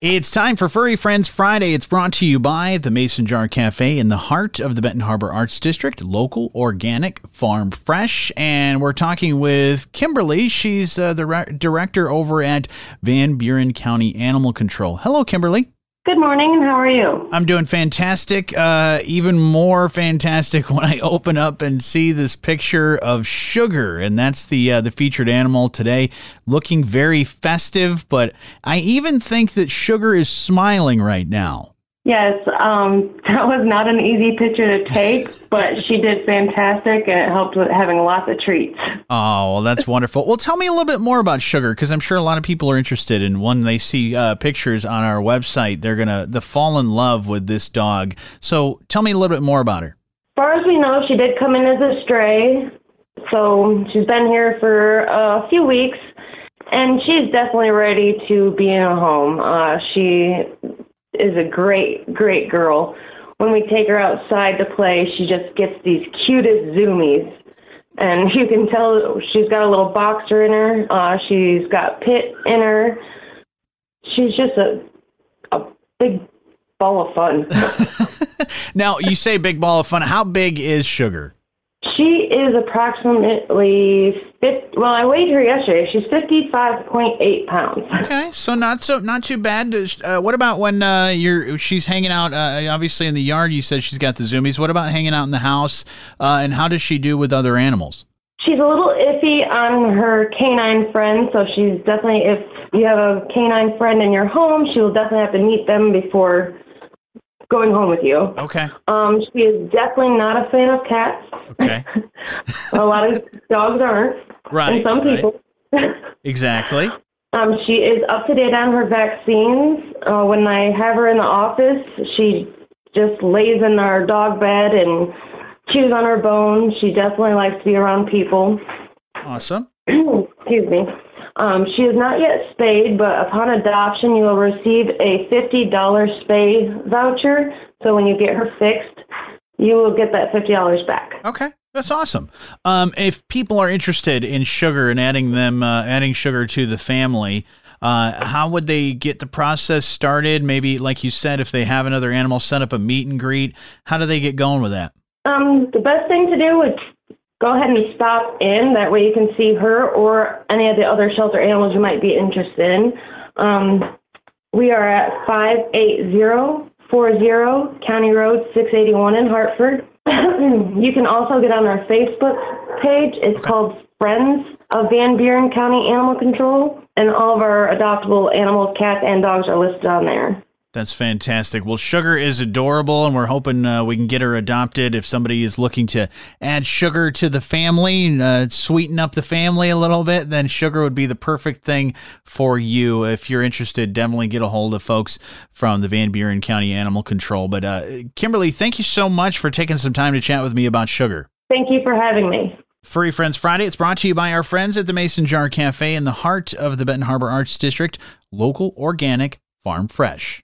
It's time for Furry Friends Friday. It's brought to you by the Mason Jar Cafe in the heart of the Benton Harbor Arts District, local, organic, farm fresh. And we're talking with Kimberly. She's uh, the re- director over at Van Buren County Animal Control. Hello, Kimberly. Good morning, and how are you? I'm doing fantastic. Uh, even more fantastic when I open up and see this picture of Sugar, and that's the uh, the featured animal today, looking very festive. But I even think that Sugar is smiling right now. Yes, um, that was not an easy picture to take, but she did fantastic, and it helped with having lots of treats. Oh, well, that's wonderful. Well, tell me a little bit more about Sugar, because I'm sure a lot of people are interested. And when they see uh, pictures on our website, they're gonna the fall in love with this dog. So, tell me a little bit more about her. As far as we know, she did come in as a stray, so she's been here for a few weeks, and she's definitely ready to be in a home. Uh, she is a great, great girl. When we take her outside to play, she just gets these cutest zoomies. And you can tell she's got a little boxer in her. Uh, she's got pit in her. She's just a, a big ball of fun. now, you say big ball of fun. How big is Sugar? She is approximately 50, well, I weighed her yesterday. She's 55.8 pounds. Okay, so not so not too bad. Uh, what about when uh, you're she's hanging out uh, obviously in the yard, you said she's got the zoomies. What about hanging out in the house? Uh, and how does she do with other animals? She's a little iffy on her canine friends, so she's definitely if you have a canine friend in your home, she will definitely have to meet them before going home with you. Okay. Um, she is definitely not a fan of cats. Okay. a lot of dogs aren't. Right. And some people. Right. exactly. Um, she is up to date on her vaccines. Uh, when I have her in the office, she just lays in our dog bed and chews on her bones. She definitely likes to be around people. Awesome. Excuse me. Um, she is not yet spayed, but upon adoption, you will receive a $50 spay voucher. So when you get her fixed, you will get that $50 back. Okay. That's awesome. Um, if people are interested in sugar and adding them, uh, adding sugar to the family, uh, how would they get the process started? Maybe, like you said, if they have another animal, set up a meet and greet. How do they get going with that? Um, the best thing to do is go ahead and stop in. That way you can see her or any of the other shelter animals you might be interested in. Um, we are at 58040 County Road 681 in Hartford. you can also get on our Facebook page. It's called Friends of Van Buren County Animal Control, and all of our adoptable animals, cats, and dogs are listed on there. That's fantastic. Well, Sugar is adorable, and we're hoping uh, we can get her adopted. If somebody is looking to add Sugar to the family, uh, sweeten up the family a little bit, then Sugar would be the perfect thing for you. If you're interested, definitely get a hold of folks from the Van Buren County Animal Control. But uh, Kimberly, thank you so much for taking some time to chat with me about Sugar. Thank you for having me. Furry Friends Friday. It's brought to you by our friends at the Mason Jar Cafe in the heart of the Benton Harbor Arts District, local, organic, farm fresh.